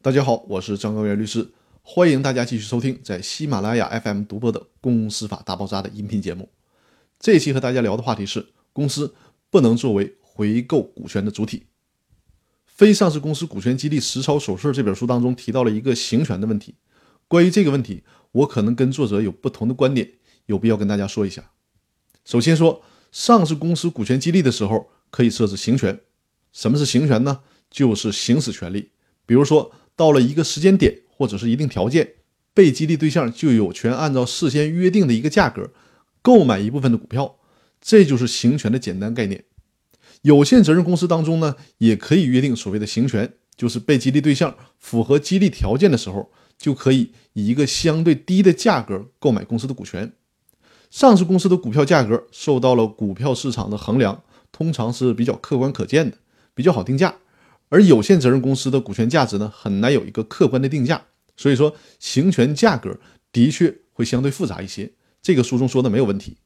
大家好，我是张高原律师，欢迎大家继续收听在喜马拉雅 FM 独播的《公司法大爆炸》的音频节目。这期和大家聊的话题是：公司不能作为回购股权的主体。《非上市公司股权激励实操手册》这本书当中提到了一个行权的问题。关于这个问题，我可能跟作者有不同的观点，有必要跟大家说一下。首先说，上市公司股权激励的时候可以设置行权。什么是行权呢？就是行使权利。比如说，到了一个时间点或者是一定条件，被激励对象就有权按照事先约定的一个价格购买一部分的股票，这就是行权的简单概念。有限责任公司当中呢，也可以约定所谓的行权，就是被激励对象符合激励条件的时候，就可以以一个相对低的价格购买公司的股权。上市公司的股票价格受到了股票市场的衡量，通常是比较客观可见的，比较好定价。而有限责任公司的股权价值呢，很难有一个客观的定价，所以说行权价格的确会相对复杂一些。这个书中说的没有问题，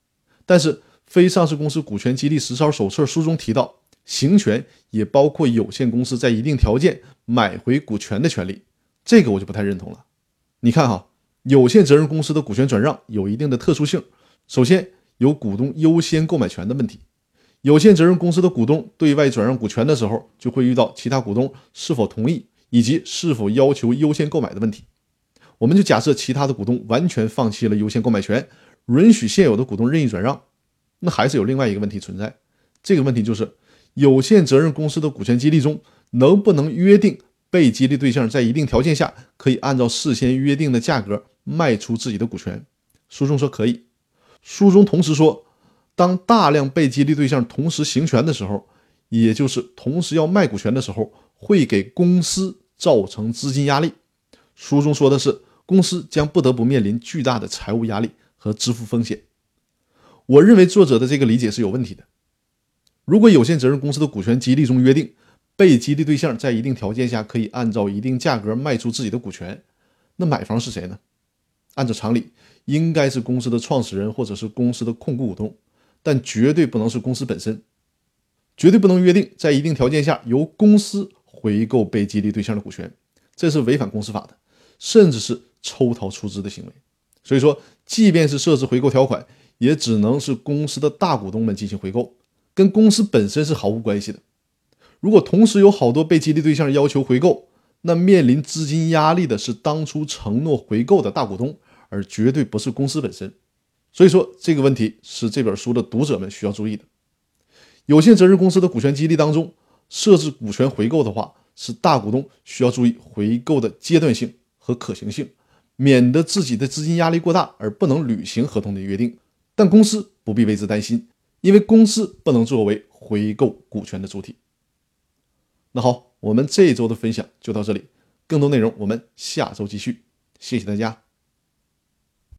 但是《非上市公司股权激励实操手册》书中提到，行权也包括有限公司在一定条件买回股权的权利，这个我就不太认同了。你看哈，有限责任公司的股权转让有一定的特殊性，首先有股东优先购买权的问题。有限责任公司的股东对外转让股权的时候，就会遇到其他股东是否同意以及是否要求优先购买的问题。我们就假设其他的股东完全放弃了优先购买权，允许现有的股东任意转让，那还是有另外一个问题存在。这个问题就是，有限责任公司的股权激励中能不能约定被激励对象在一定条件下可以按照事先约定的价格卖出自己的股权？书中说可以。书中同时说。当大量被激励对象同时行权的时候，也就是同时要卖股权的时候，会给公司造成资金压力。书中说的是，公司将不得不面临巨大的财务压力和支付风险。我认为作者的这个理解是有问题的。如果有限责任公司的股权激励中约定，被激励对象在一定条件下可以按照一定价格卖出自己的股权，那买方是谁呢？按照常理，应该是公司的创始人或者是公司的控股股东。但绝对不能是公司本身，绝对不能约定在一定条件下由公司回购被激励对象的股权，这是违反公司法的，甚至是抽逃出资的行为。所以说，即便是设置回购条款，也只能是公司的大股东们进行回购，跟公司本身是毫无关系的。如果同时有好多被激励对象要求回购，那面临资金压力的是当初承诺回购的大股东，而绝对不是公司本身。所以说，这个问题是这本书的读者们需要注意的。有限责任公司的股权激励当中设置股权回购的话，是大股东需要注意回购的阶段性和可行性，免得自己的资金压力过大而不能履行合同的约定。但公司不必为之担心，因为公司不能作为回购股权的主体。那好，我们这一周的分享就到这里，更多内容我们下周继续。谢谢大家。